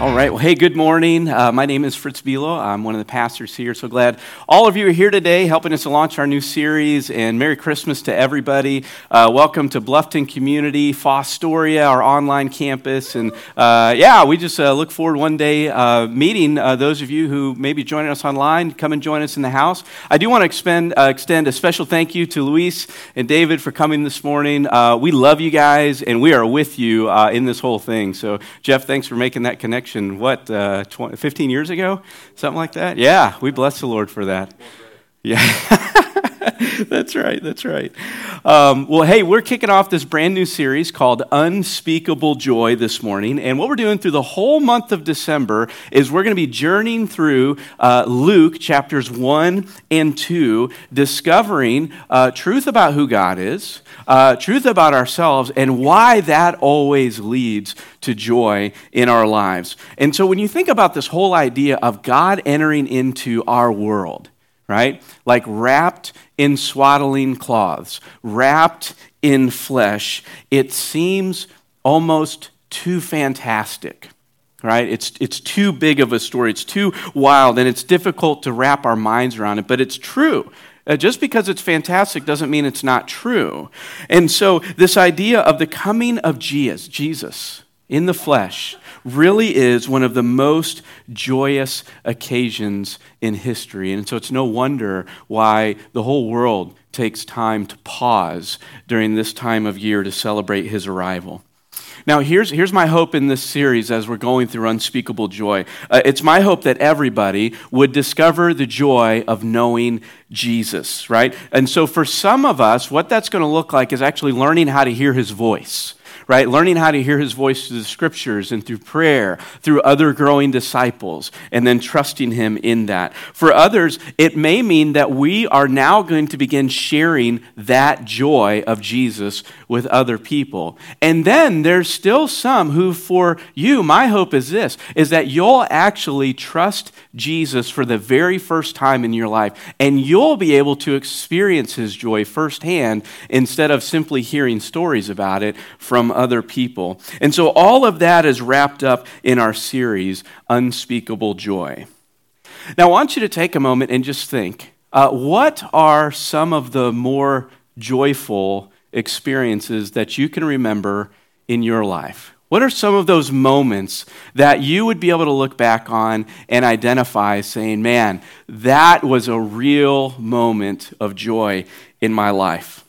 All right. Well, hey, good morning. Uh, my name is Fritz Bilo. I'm one of the pastors here. So glad all of you are here today helping us to launch our new series. And Merry Christmas to everybody. Uh, welcome to Bluffton Community, Fostoria, our online campus. And uh, yeah, we just uh, look forward one day uh, meeting uh, those of you who may be joining us online. Come and join us in the house. I do want to expend, extend a special thank you to Luis and David for coming this morning. we love you guys, and we are with you in this whole thing. So, Jeff, thanks for making that connection what, uh, 20, 15 years ago? Something like that? Yeah, we bless the Lord for that. Yeah. that's right, that's right. Um, well, hey, we're kicking off this brand new series called Unspeakable Joy this morning. And what we're doing through the whole month of December is we're going to be journeying through uh, Luke chapters 1 and 2, discovering uh, truth about who God is, uh, truth about ourselves, and why that always leads to joy in our lives. And so when you think about this whole idea of God entering into our world, right? Like wrapped in swaddling cloths, wrapped in flesh, it seems almost too fantastic. Right? It's, it's too big of a story. It's too wild, and it's difficult to wrap our minds around it, but it's true. Uh, just because it's fantastic doesn't mean it's not true. And so, this idea of the coming of Jesus, Jesus in the flesh, really is one of the most joyous occasions in history. And so, it's no wonder why the whole world takes time to pause during this time of year to celebrate his arrival. Now, here's, here's my hope in this series as we're going through unspeakable joy. Uh, it's my hope that everybody would discover the joy of knowing Jesus, right? And so, for some of us, what that's going to look like is actually learning how to hear his voice right? Learning how to hear his voice through the scriptures and through prayer, through other growing disciples, and then trusting him in that. For others, it may mean that we are now going to begin sharing that joy of Jesus with other people. And then there's still some who, for you, my hope is this, is that you'll actually trust Jesus for the very first time in your life, and you'll be able to experience his joy firsthand instead of simply hearing stories about it from other people. And so all of that is wrapped up in our series, Unspeakable Joy. Now, I want you to take a moment and just think uh, what are some of the more joyful experiences that you can remember in your life? What are some of those moments that you would be able to look back on and identify, saying, man, that was a real moment of joy in my life?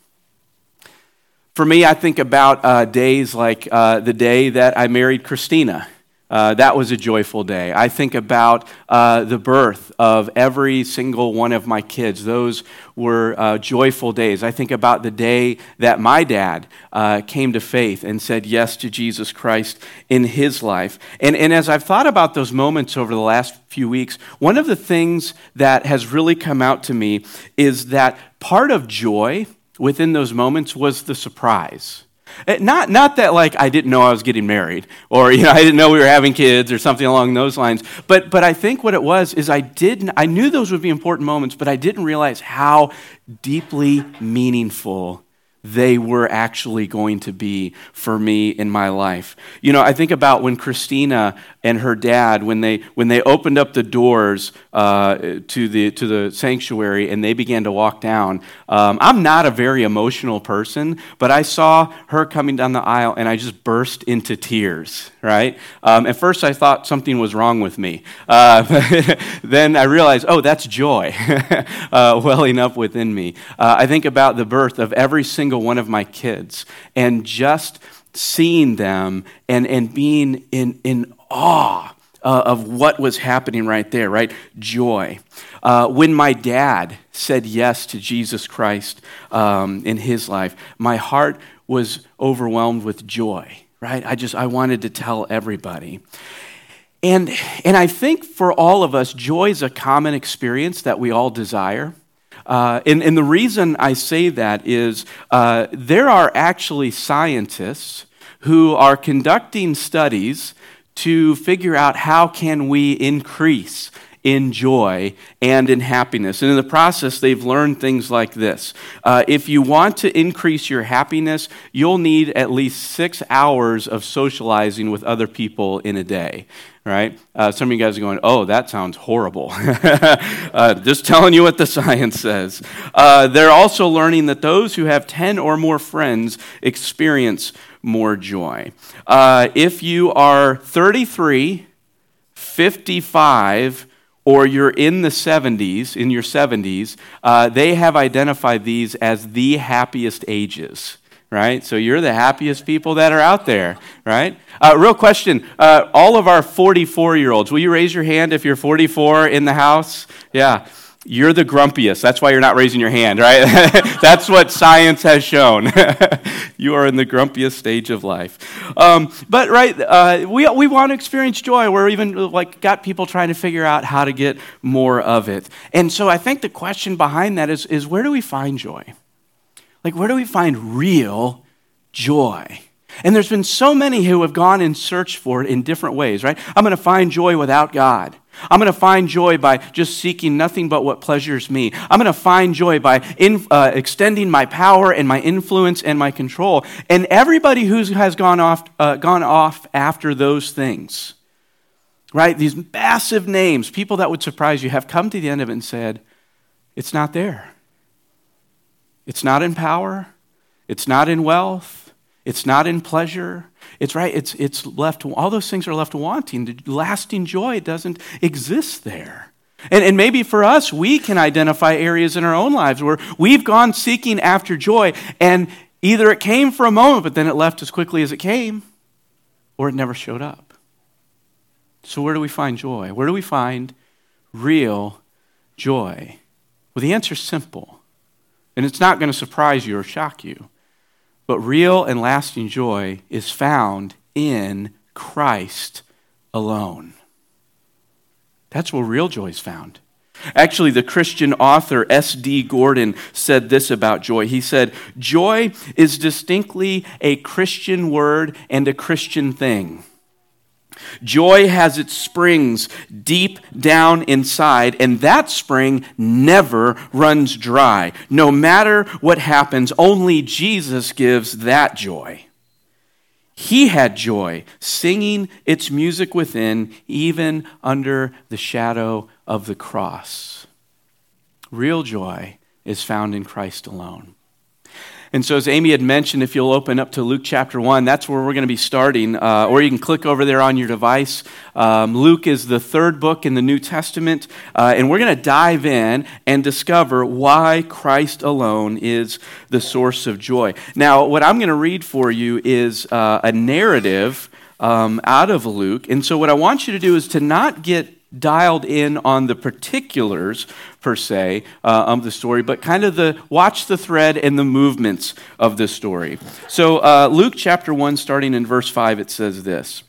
For me, I think about uh, days like uh, the day that I married Christina. Uh, that was a joyful day. I think about uh, the birth of every single one of my kids. Those were uh, joyful days. I think about the day that my dad uh, came to faith and said yes to Jesus Christ in his life. And, and as I've thought about those moments over the last few weeks, one of the things that has really come out to me is that part of joy within those moments was the surprise. Eh, not, not that like I didn't know I was getting married or you know I didn't know we were having kids or something along those lines. But but I think what it was is I didn't I knew those would be important moments, but I didn't realize how deeply meaningful they were actually going to be for me in my life. You know, I think about when Christina and her dad, when they, when they opened up the doors uh, to, the, to the sanctuary and they began to walk down. Um, I'm not a very emotional person, but I saw her coming down the aisle and I just burst into tears, right? Um, at first, I thought something was wrong with me. Uh, then I realized, oh, that's joy uh, welling up within me. Uh, I think about the birth of every single one of my kids and just seeing them and, and being in, in awe uh, of what was happening right there, right? Joy. Uh, when my dad said yes to Jesus Christ um, in his life, my heart was overwhelmed with joy, right? I just, I wanted to tell everybody. And, and I think for all of us, joy is a common experience that we all desire. Uh, and, and the reason I say that is uh, there are actually scientists who are conducting studies to figure out how can we increase in joy and in happiness. And in the process, they've learned things like this. Uh, if you want to increase your happiness, you'll need at least six hours of socializing with other people in a day. Right? Uh, some of you guys are going, oh, that sounds horrible. uh, just telling you what the science says. Uh, they're also learning that those who have 10 or more friends experience more joy. Uh, if you are 33, 55, or you're in the 70s, in your 70s, uh, they have identified these as the happiest ages, right? So you're the happiest people that are out there, right? Uh, real question uh, all of our 44 year olds, will you raise your hand if you're 44 in the house? Yeah. You're the grumpiest. That's why you're not raising your hand, right? That's what science has shown. you are in the grumpiest stage of life. Um, but, right, uh, we, we want to experience joy. We're even like got people trying to figure out how to get more of it. And so I think the question behind that is, is where do we find joy? Like, where do we find real joy? And there's been so many who have gone in search for it in different ways, right? I'm going to find joy without God. I'm going to find joy by just seeking nothing but what pleasures me. I'm going to find joy by in, uh, extending my power and my influence and my control. And everybody who has gone off, uh, gone off after those things, right? These massive names, people that would surprise you, have come to the end of it and said, it's not there. It's not in power. It's not in wealth. It's not in pleasure. It's right, it's, it's left, all those things are left wanting. The lasting joy doesn't exist there. And, and maybe for us, we can identify areas in our own lives where we've gone seeking after joy, and either it came for a moment, but then it left as quickly as it came, or it never showed up. So, where do we find joy? Where do we find real joy? Well, the answer is simple, and it's not going to surprise you or shock you. But real and lasting joy is found in Christ alone. That's where real joy is found. Actually, the Christian author S.D. Gordon said this about joy. He said, Joy is distinctly a Christian word and a Christian thing. Joy has its springs deep down inside, and that spring never runs dry. No matter what happens, only Jesus gives that joy. He had joy, singing its music within, even under the shadow of the cross. Real joy is found in Christ alone. And so, as Amy had mentioned, if you'll open up to Luke chapter 1, that's where we're going to be starting. Uh, or you can click over there on your device. Um, Luke is the third book in the New Testament. Uh, and we're going to dive in and discover why Christ alone is the source of joy. Now, what I'm going to read for you is uh, a narrative um, out of Luke. And so, what I want you to do is to not get dialed in on the particulars per se uh, of the story, but kind of the watch the thread and the movements of the story. So, uh, Luke chapter 1, starting in verse 5, it says this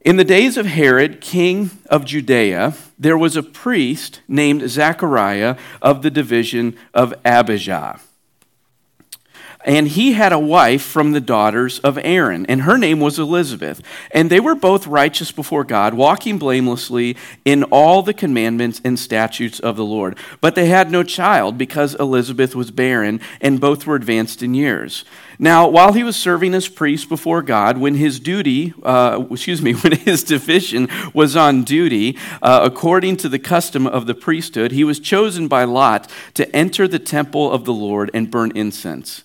In the days of Herod, king of Judea, there was a priest named Zechariah of the division of Abijah. And he had a wife from the daughters of Aaron, and her name was Elizabeth. And they were both righteous before God, walking blamelessly in all the commandments and statutes of the Lord. But they had no child because Elizabeth was barren, and both were advanced in years. Now, while he was serving as priest before God, when his duty, uh, excuse me, when his division was on duty, uh, according to the custom of the priesthood, he was chosen by Lot to enter the temple of the Lord and burn incense.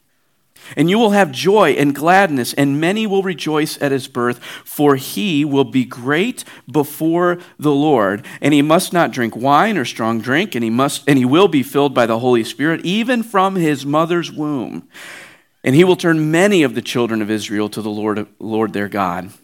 And you will have joy and gladness, and many will rejoice at his birth, for he will be great before the Lord. And he must not drink wine or strong drink, and he must and he will be filled by the Holy Spirit, even from his mother's womb. And he will turn many of the children of Israel to the Lord, Lord their God.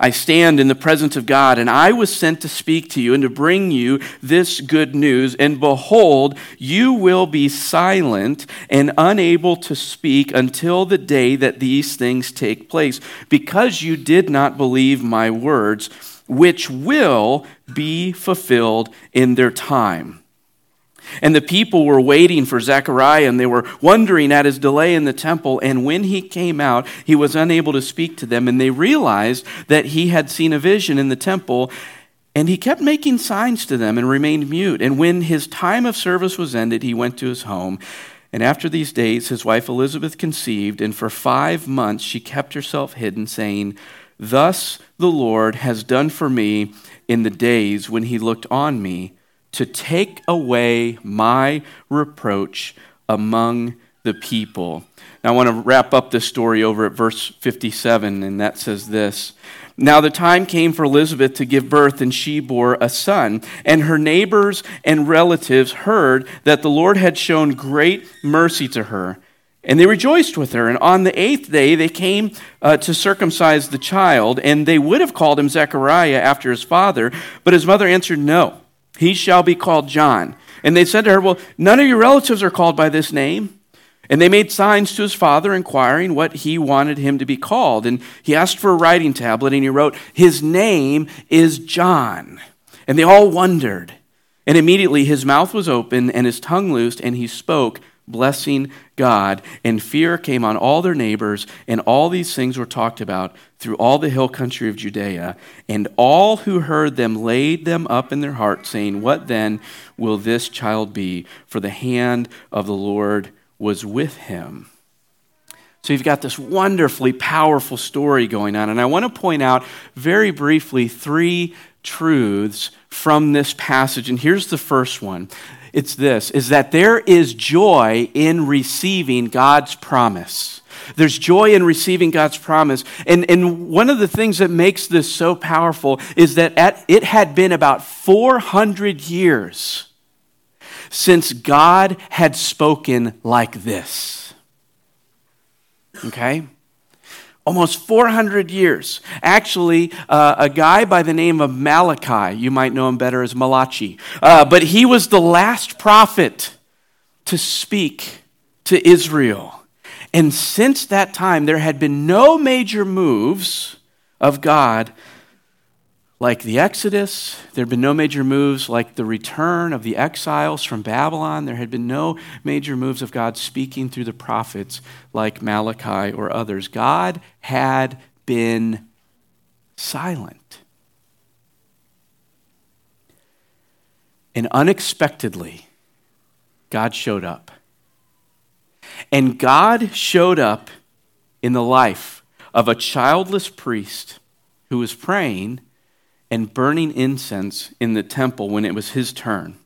I stand in the presence of God, and I was sent to speak to you and to bring you this good news. And behold, you will be silent and unable to speak until the day that these things take place, because you did not believe my words, which will be fulfilled in their time. And the people were waiting for Zechariah, and they were wondering at his delay in the temple. And when he came out, he was unable to speak to them. And they realized that he had seen a vision in the temple. And he kept making signs to them and remained mute. And when his time of service was ended, he went to his home. And after these days, his wife Elizabeth conceived, and for five months she kept herself hidden, saying, Thus the Lord has done for me in the days when he looked on me to take away my reproach among the people. Now, I want to wrap up this story over at verse 57, and that says this. Now the time came for Elizabeth to give birth, and she bore a son. And her neighbors and relatives heard that the Lord had shown great mercy to her. And they rejoiced with her. And on the eighth day, they came uh, to circumcise the child. And they would have called him Zechariah after his father. But his mother answered, No. He shall be called John. And they said to her, Well, none of your relatives are called by this name. And they made signs to his father, inquiring what he wanted him to be called. And he asked for a writing tablet, and he wrote, His name is John. And they all wondered. And immediately his mouth was open and his tongue loosed, and he spoke blessing God, and fear came on all their neighbors, and all these things were talked about through all the hill country of Judea. And all who heard them laid them up in their hearts, saying, What then will this child be? For the hand of the Lord was with him. So you've got this wonderfully powerful story going on. And I want to point out very briefly three truths from this passage. And here's the first one it's this is that there is joy in receiving God's promise. There's joy in receiving God's promise. And, and one of the things that makes this so powerful is that at, it had been about 400 years since God had spoken like this. Okay? Almost 400 years. Actually, uh, a guy by the name of Malachi, you might know him better as Malachi, uh, but he was the last prophet to speak to Israel. And since that time, there had been no major moves of God like the Exodus, there had been no major moves like the return of the exiles from Babylon. There had been no major moves of God speaking through the prophets like Malachi or others. God had been silent. And unexpectedly, God showed up. And God showed up in the life of a childless priest who was praying and burning incense in the temple when it was his turn.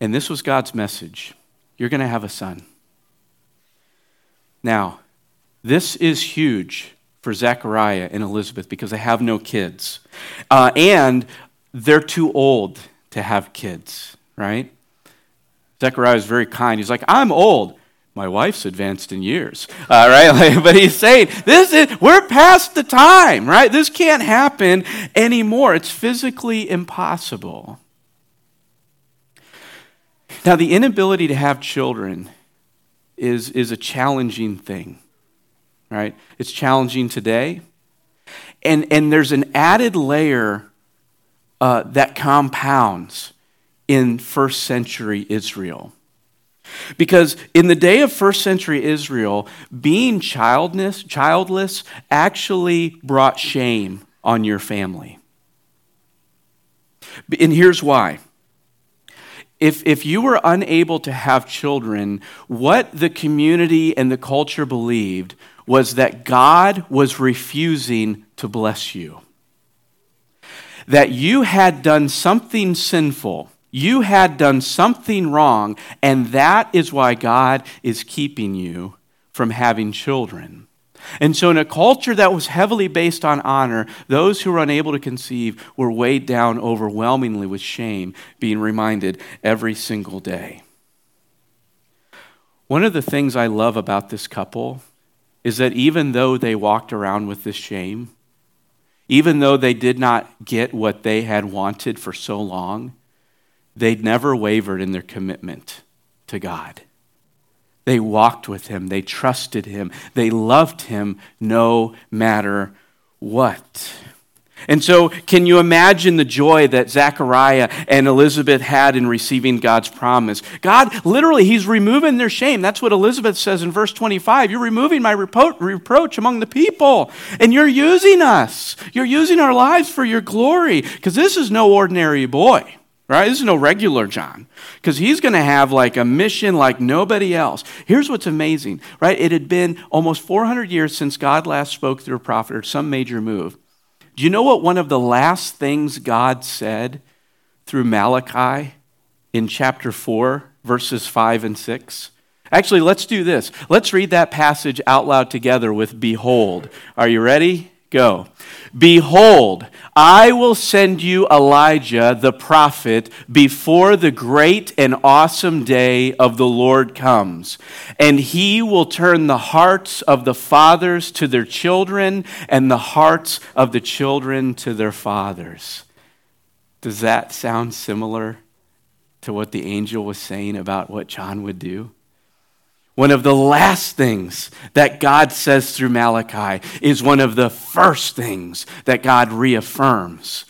And this was God's message You're going to have a son. Now, this is huge for Zechariah and Elizabeth because they have no kids. Uh, and they're too old to have kids, right? Zechariah is very kind. He's like, I'm old my wife's advanced in years, uh, right? but he's saying, this is, we're past the time, right? This can't happen anymore. It's physically impossible. Now, the inability to have children is, is a challenging thing, right? It's challenging today. And, and there's an added layer uh, that compounds in first century Israel. Because in the day of first century Israel, being childless, childless actually brought shame on your family. And here's why. If, if you were unable to have children, what the community and the culture believed was that God was refusing to bless you. That you had done something sinful, you had done something wrong, and that is why God is keeping you from having children. And so, in a culture that was heavily based on honor, those who were unable to conceive were weighed down overwhelmingly with shame, being reminded every single day. One of the things I love about this couple is that even though they walked around with this shame, even though they did not get what they had wanted for so long, they never wavered in their commitment to God. They walked with him, they trusted him, they loved him no matter what. And so, can you imagine the joy that Zechariah and Elizabeth had in receiving God's promise? God, literally, He's removing their shame. That's what Elizabeth says in verse 25. You're removing my repro- reproach among the people, and you're using us. You're using our lives for your glory, because this is no ordinary boy right? This is no regular John because he's going to have like a mission like nobody else. Here's what's amazing, right? It had been almost 400 years since God last spoke through a prophet or some major move. Do you know what one of the last things God said through Malachi in chapter 4, verses 5 and 6? Actually, let's do this. Let's read that passage out loud together with Behold. Are you ready? Go. Behold, I will send you Elijah the prophet before the great and awesome day of the Lord comes. And he will turn the hearts of the fathers to their children and the hearts of the children to their fathers. Does that sound similar to what the angel was saying about what John would do? One of the last things that God says through Malachi is one of the first things that God reaffirms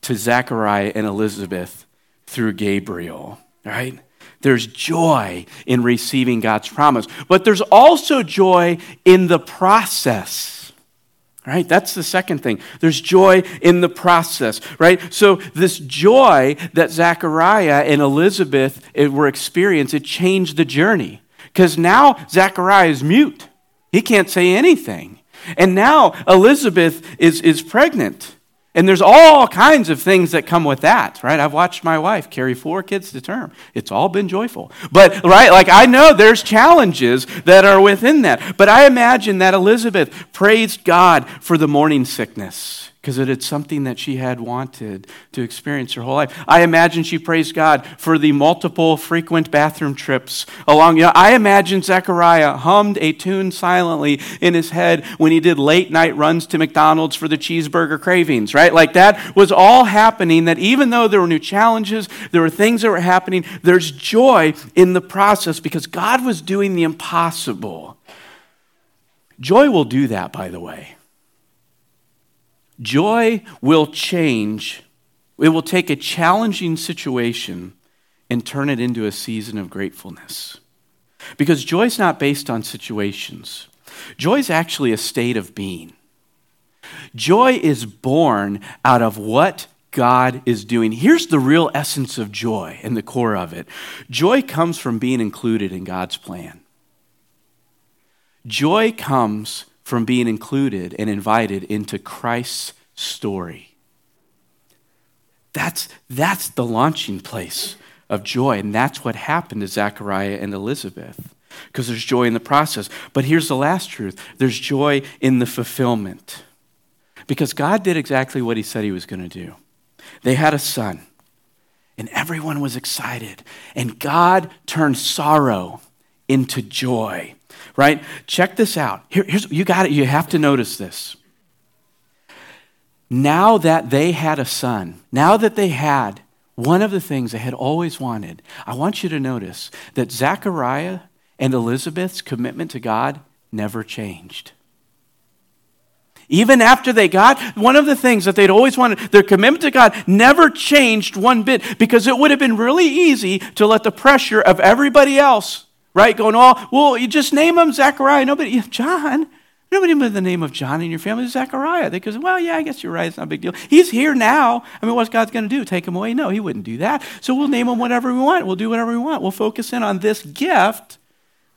to Zechariah and Elizabeth through Gabriel, right? There's joy in receiving God's promise, but there's also joy in the process. Right? That's the second thing. There's joy in the process, right? So, this joy that Zechariah and Elizabeth eh, were experiencing, it changed the journey. Because now Zechariah is mute. He can't say anything. And now Elizabeth is, is pregnant. And there's all kinds of things that come with that, right? I've watched my wife carry four kids to term. It's all been joyful. But, right, like I know there's challenges that are within that. But I imagine that Elizabeth praised God for the morning sickness because it is something that she had wanted to experience her whole life. I imagine she praised God for the multiple frequent bathroom trips along. You know, I imagine Zechariah hummed a tune silently in his head when he did late night runs to McDonald's for the cheeseburger cravings, right? Like that was all happening, that even though there were new challenges, there were things that were happening, there's joy in the process because God was doing the impossible. Joy will do that, by the way. Joy will change, it will take a challenging situation and turn it into a season of gratefulness. Because joy is not based on situations, joy is actually a state of being. Joy is born out of what God is doing. Here's the real essence of joy and the core of it joy comes from being included in God's plan. Joy comes from being included and invited into Christ's story. That's, that's the launching place of joy, and that's what happened to Zechariah and Elizabeth because there's joy in the process. But here's the last truth there's joy in the fulfillment because God did exactly what He said He was going to do. They had a son, and everyone was excited, and God turned sorrow into joy right? Check this out. Here, here's, you got it. You have to notice this. Now that they had a son, now that they had one of the things they had always wanted, I want you to notice that Zechariah and Elizabeth's commitment to God never changed. Even after they got one of the things that they'd always wanted, their commitment to God never changed one bit because it would have been really easy to let the pressure of everybody else right? Going, oh, well, you just name him Zechariah. Nobody, John. Nobody with the name of John in your family is Zechariah. They goes, well, yeah, I guess you're right. It's not a big deal. He's here now. I mean, what's God's going to do? Take him away? No, he wouldn't do that. So we'll name him whatever we want. We'll do whatever we want. We'll focus in on this gift,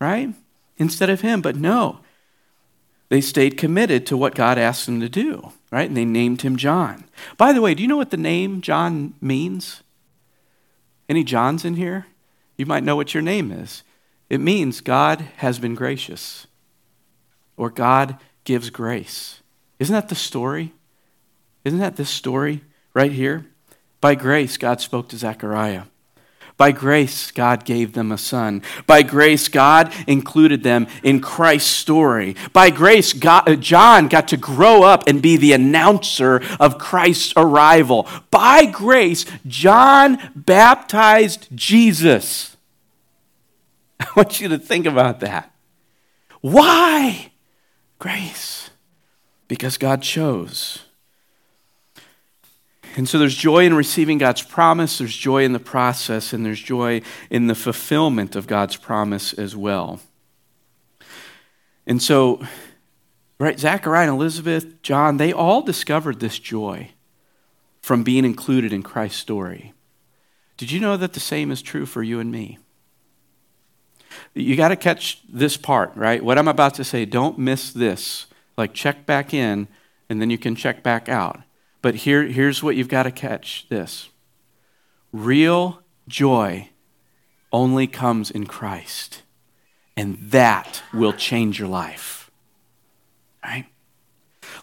right? Instead of him. But no. they stayed committed to what God asked them to do, right? And they named him John. By the way, do you know what the name John means? Any Johns in here? You might know what your name is. It means God has been gracious, or God gives grace. Isn't that the story? Isn't that this story right here? By grace, God spoke to Zechariah. By grace, God gave them a son. By grace, God included them in Christ's story. By grace, God, uh, John got to grow up and be the announcer of Christ's arrival. By grace, John baptized Jesus. I want you to think about that. Why? Grace. Because God chose. And so there's joy in receiving God's promise, there's joy in the process, and there's joy in the fulfillment of God's promise as well. And so, right, Zechariah and Elizabeth, John, they all discovered this joy from being included in Christ's story. Did you know that the same is true for you and me? You got to catch this part, right? What I'm about to say, don't miss this. Like, check back in, and then you can check back out. But here, here's what you've got to catch this real joy only comes in Christ, and that will change your life. Right?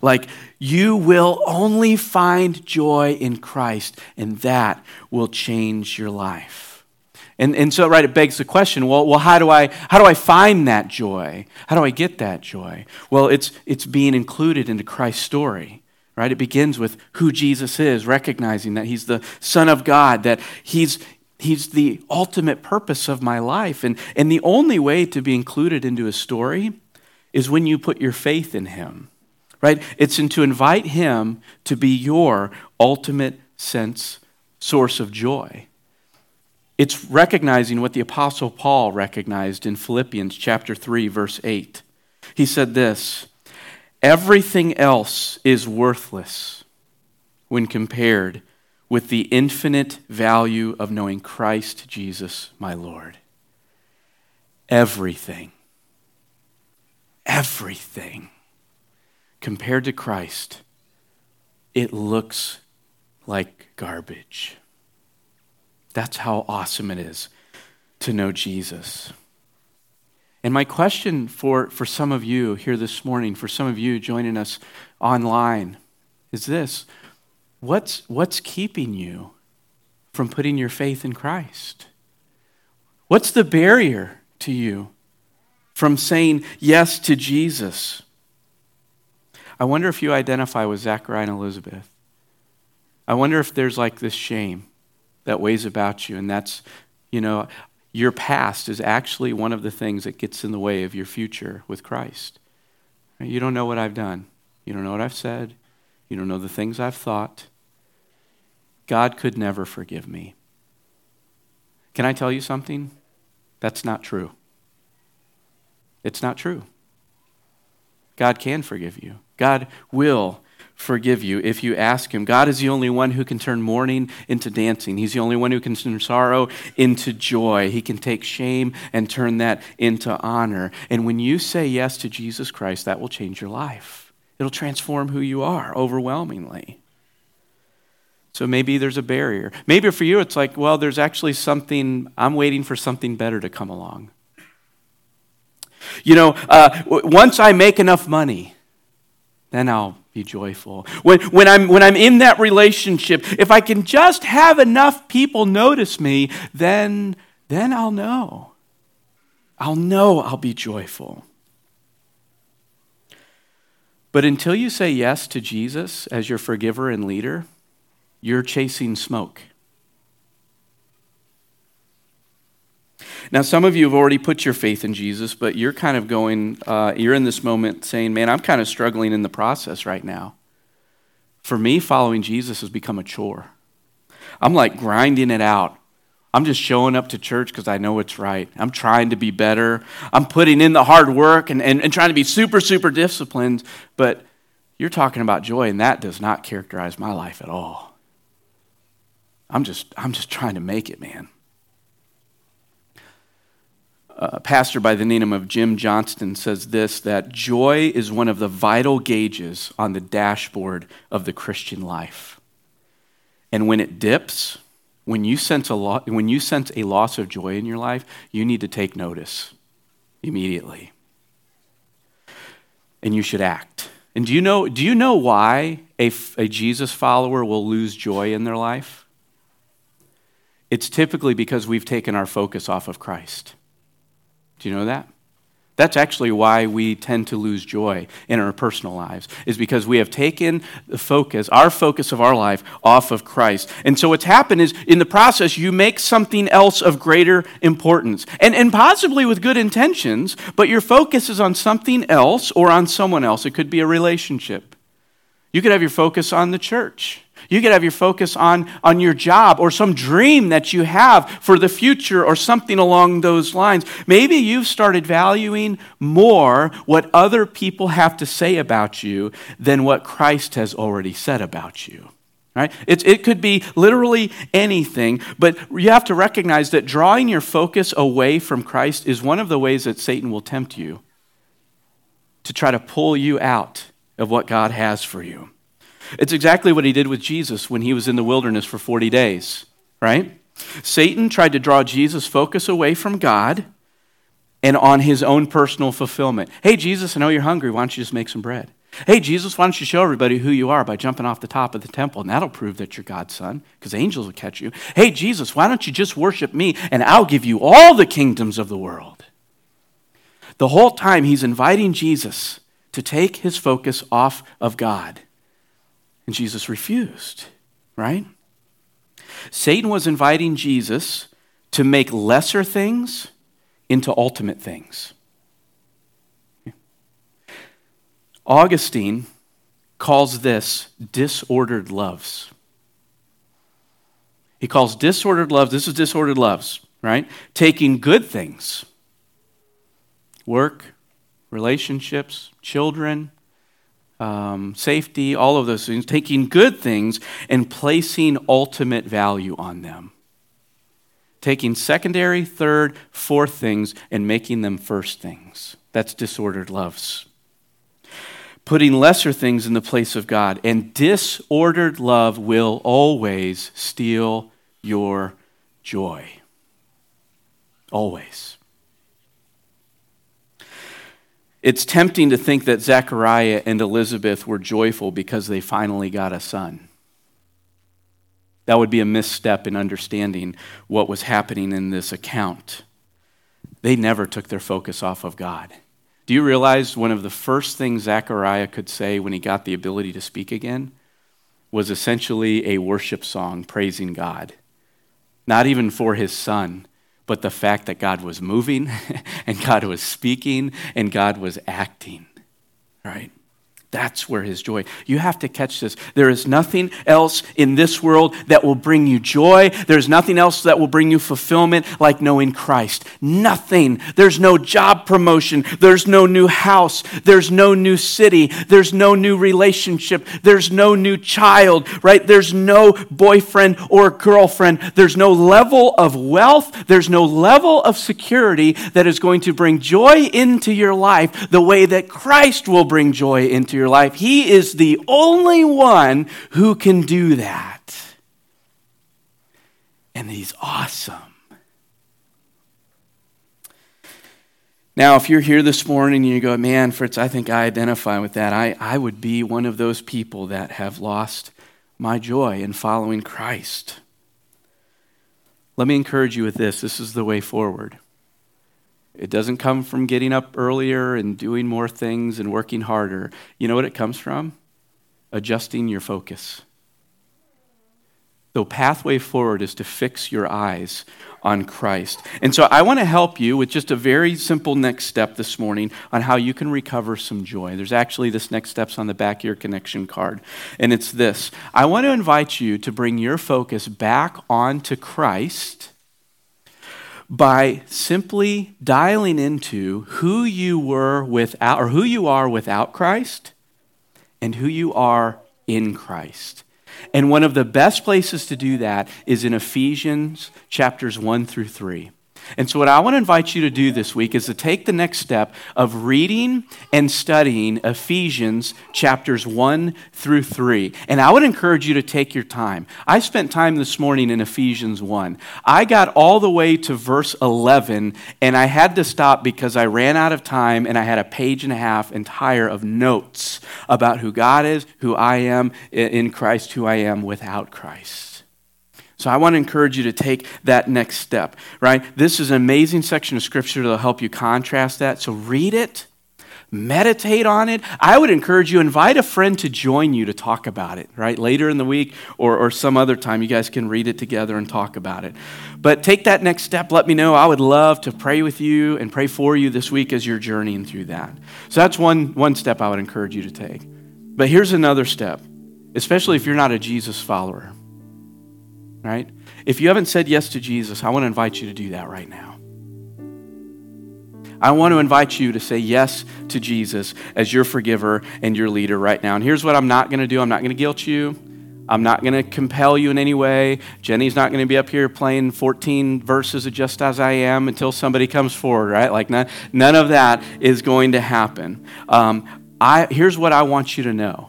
Like, you will only find joy in Christ, and that will change your life. And, and so, right, it begs the question well, well how, do I, how do I find that joy? How do I get that joy? Well, it's, it's being included into Christ's story right? It begins with who Jesus is, recognizing that he's the Son of God, that he's, he's the ultimate purpose of my life. And, and the only way to be included into his story is when you put your faith in him, right? It's in to invite him to be your ultimate sense, source of joy. It's recognizing what the Apostle Paul recognized in Philippians chapter 3, verse 8. He said this Everything else is worthless when compared with the infinite value of knowing Christ Jesus, my Lord. Everything, everything compared to Christ, it looks like garbage. That's how awesome it is to know Jesus. And my question for, for some of you here this morning, for some of you joining us online, is this what's, what's keeping you from putting your faith in Christ? What's the barrier to you from saying yes to Jesus? I wonder if you identify with Zechariah and Elizabeth. I wonder if there's like this shame that weighs about you, and that's, you know, your past is actually one of the things that gets in the way of your future with Christ. You don't know what I've done. You don't know what I've said. You don't know the things I've thought. God could never forgive me. Can I tell you something? That's not true. It's not true. God can forgive you. God will forgive you if you ask Him. God is the only one who can turn mourning into dancing. He's the only one who can turn sorrow into joy. He can take shame and turn that into honor. And when you say yes to Jesus Christ, that will change your life. It'll transform who you are overwhelmingly. So maybe there's a barrier. Maybe for you, it's like, well, there's actually something, I'm waiting for something better to come along. You know, uh, once I make enough money, then I'll be joyful. When, when, I'm, when I'm in that relationship, if I can just have enough people notice me, then, then I'll know. I'll know I'll be joyful. But until you say yes to Jesus as your forgiver and leader, you're chasing smoke. Now, some of you have already put your faith in Jesus, but you're kind of going, uh, you're in this moment saying, man, I'm kind of struggling in the process right now. For me, following Jesus has become a chore. I'm like grinding it out. I'm just showing up to church because I know it's right. I'm trying to be better. I'm putting in the hard work and, and, and trying to be super, super disciplined. But you're talking about joy, and that does not characterize my life at all. I'm just, I'm just trying to make it, man. Uh, a pastor by the name of Jim Johnston says this that joy is one of the vital gauges on the dashboard of the Christian life. And when it dips, when you sense a, lo- when you sense a loss of joy in your life, you need to take notice immediately. And you should act. And do you know, do you know why a, a Jesus follower will lose joy in their life? It's typically because we've taken our focus off of Christ. Do you know that? That's actually why we tend to lose joy in our personal lives, is because we have taken the focus, our focus of our life, off of Christ. And so what's happened is in the process, you make something else of greater importance, and, and possibly with good intentions, but your focus is on something else or on someone else. It could be a relationship. You could have your focus on the church. You could have your focus on, on your job or some dream that you have for the future or something along those lines. Maybe you've started valuing more what other people have to say about you than what Christ has already said about you. Right? It, it could be literally anything, but you have to recognize that drawing your focus away from Christ is one of the ways that Satan will tempt you to try to pull you out of what God has for you. It's exactly what he did with Jesus when he was in the wilderness for 40 days, right? Satan tried to draw Jesus' focus away from God and on his own personal fulfillment. Hey, Jesus, I know you're hungry. Why don't you just make some bread? Hey, Jesus, why don't you show everybody who you are by jumping off the top of the temple? And that'll prove that you're God's son, because angels will catch you. Hey, Jesus, why don't you just worship me and I'll give you all the kingdoms of the world? The whole time he's inviting Jesus to take his focus off of God. And Jesus refused, right? Satan was inviting Jesus to make lesser things into ultimate things. Augustine calls this disordered loves. He calls disordered loves, this is disordered loves, right? Taking good things, work, relationships, children, um, safety, all of those things, taking good things and placing ultimate value on them. Taking secondary, third, fourth things and making them first things. That's disordered loves. Putting lesser things in the place of God. And disordered love will always steal your joy. Always. It's tempting to think that Zechariah and Elizabeth were joyful because they finally got a son. That would be a misstep in understanding what was happening in this account. They never took their focus off of God. Do you realize one of the first things Zechariah could say when he got the ability to speak again was essentially a worship song praising God? Not even for his son, but the fact that God was moving and God was speaking and God was acting, right? That's where his joy. You have to catch this. There is nothing else in this world that will bring you joy. There's nothing else that will bring you fulfillment like knowing Christ. Nothing. There's no job promotion. There's no new house. There's no new city. There's no new relationship. There's no new child, right? There's no boyfriend or girlfriend. There's no level of wealth. There's no level of security that is going to bring joy into your life the way that Christ will bring joy into your your life. He is the only one who can do that. And He's awesome. Now, if you're here this morning and you go, man, Fritz, I think I identify with that, I, I would be one of those people that have lost my joy in following Christ. Let me encourage you with this this is the way forward. It doesn't come from getting up earlier and doing more things and working harder. You know what it comes from? Adjusting your focus. The pathway forward is to fix your eyes on Christ. And so I want to help you with just a very simple next step this morning on how you can recover some joy. There's actually this next steps on the back of your connection card. And it's this. I want to invite you to bring your focus back onto Christ by simply dialing into who you were without, or who you are without Christ and who you are in Christ. And one of the best places to do that is in Ephesians chapters 1 through 3. And so, what I want to invite you to do this week is to take the next step of reading and studying Ephesians chapters 1 through 3. And I would encourage you to take your time. I spent time this morning in Ephesians 1. I got all the way to verse 11, and I had to stop because I ran out of time and I had a page and a half entire of notes about who God is, who I am in Christ, who I am without Christ. So I want to encourage you to take that next step, right? This is an amazing section of scripture that'll help you contrast that. So read it, meditate on it. I would encourage you invite a friend to join you to talk about it, right? Later in the week or, or some other time, you guys can read it together and talk about it. But take that next step. Let me know. I would love to pray with you and pray for you this week as you're journeying through that. So that's one, one step I would encourage you to take. But here's another step, especially if you're not a Jesus follower right? If you haven't said yes to Jesus, I want to invite you to do that right now. I want to invite you to say yes to Jesus as your forgiver and your leader right now. And here's what I'm not going to do I'm not going to guilt you. I'm not going to compel you in any way. Jenny's not going to be up here playing 14 verses of Just As I Am until somebody comes forward, right? Like, none, none of that is going to happen. Um, I, here's what I want you to know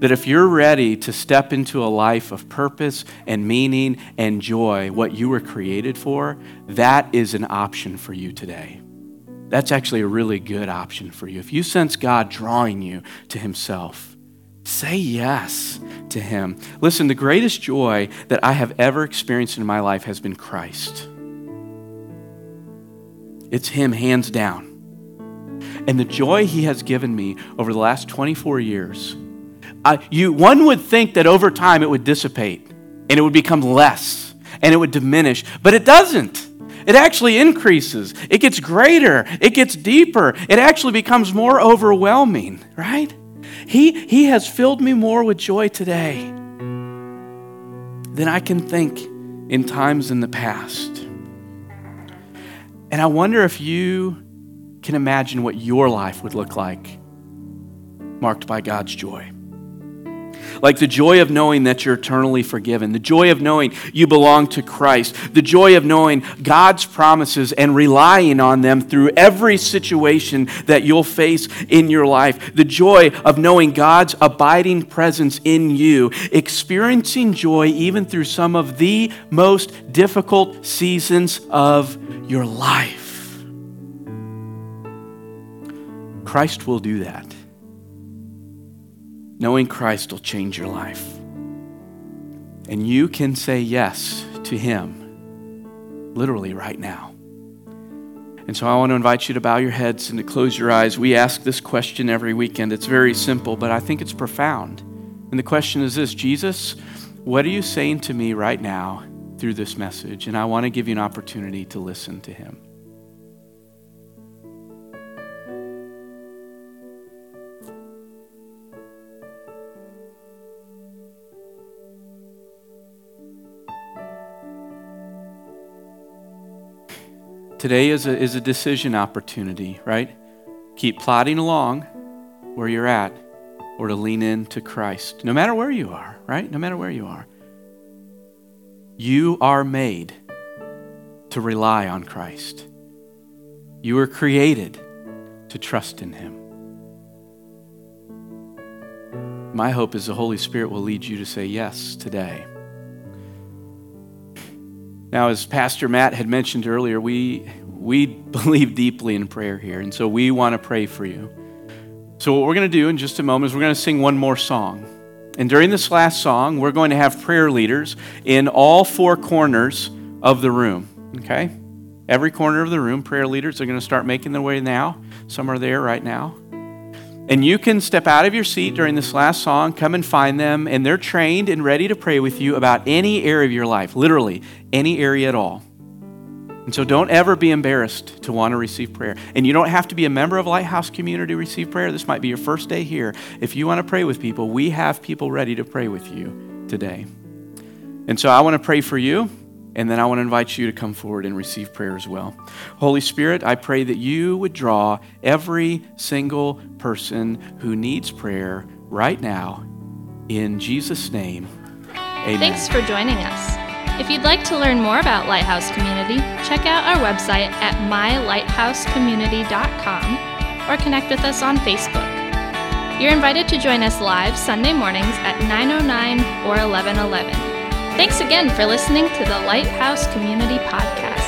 that if you're ready to step into a life of purpose and meaning and joy, what you were created for, that is an option for you today. That's actually a really good option for you. If you sense God drawing you to Himself, say yes to Him. Listen, the greatest joy that I have ever experienced in my life has been Christ. It's Him, hands down. And the joy He has given me over the last 24 years you, one would think that over time it would dissipate and it would become less and it would diminish, but it doesn't. It actually increases. It gets greater. It gets deeper. It actually becomes more overwhelming, right? He, he has filled me more with joy today than I can think in times in the past. And I wonder if you can imagine what your life would look like marked by God's joy like the joy of knowing that you're eternally forgiven, the joy of knowing you belong to Christ, the joy of knowing God's promises and relying on them through every situation that you'll face in your life, the joy of knowing God's abiding presence in you, experiencing joy even through some of the most difficult seasons of your life. Christ will do that. Knowing Christ will change your life. And you can say yes to Him literally right now. And so I want to invite you to bow your heads and to close your eyes. We ask this question every weekend. It's very simple, but I think it's profound. And the question is this Jesus, what are you saying to me right now through this message? And I want to give you an opportunity to listen to Him. Today is a, is a decision opportunity, right? Keep plodding along where you're at or to lean into Christ, no matter where you are, right? No matter where you are. You are made to rely on Christ. You were created to trust in Him. My hope is the Holy Spirit will lead you to say yes today. Now, as Pastor Matt had mentioned earlier, we, we believe deeply in prayer here, and so we want to pray for you. So, what we're going to do in just a moment is we're going to sing one more song. And during this last song, we're going to have prayer leaders in all four corners of the room. Okay? Every corner of the room, prayer leaders are going to start making their way now. Some are there right now. And you can step out of your seat during this last song, come and find them, and they're trained and ready to pray with you about any area of your life, literally any area at all. And so don't ever be embarrassed to want to receive prayer. And you don't have to be a member of Lighthouse Community to receive prayer. This might be your first day here. If you want to pray with people, we have people ready to pray with you today. And so I want to pray for you. And then I want to invite you to come forward and receive prayer as well. Holy Spirit, I pray that you would draw every single person who needs prayer right now. In Jesus' name, amen. Thanks for joining us. If you'd like to learn more about Lighthouse Community, check out our website at mylighthousecommunity.com or connect with us on Facebook. You're invited to join us live Sunday mornings at 9:09 or 11:11. Thanks again for listening to the Lighthouse Community Podcast.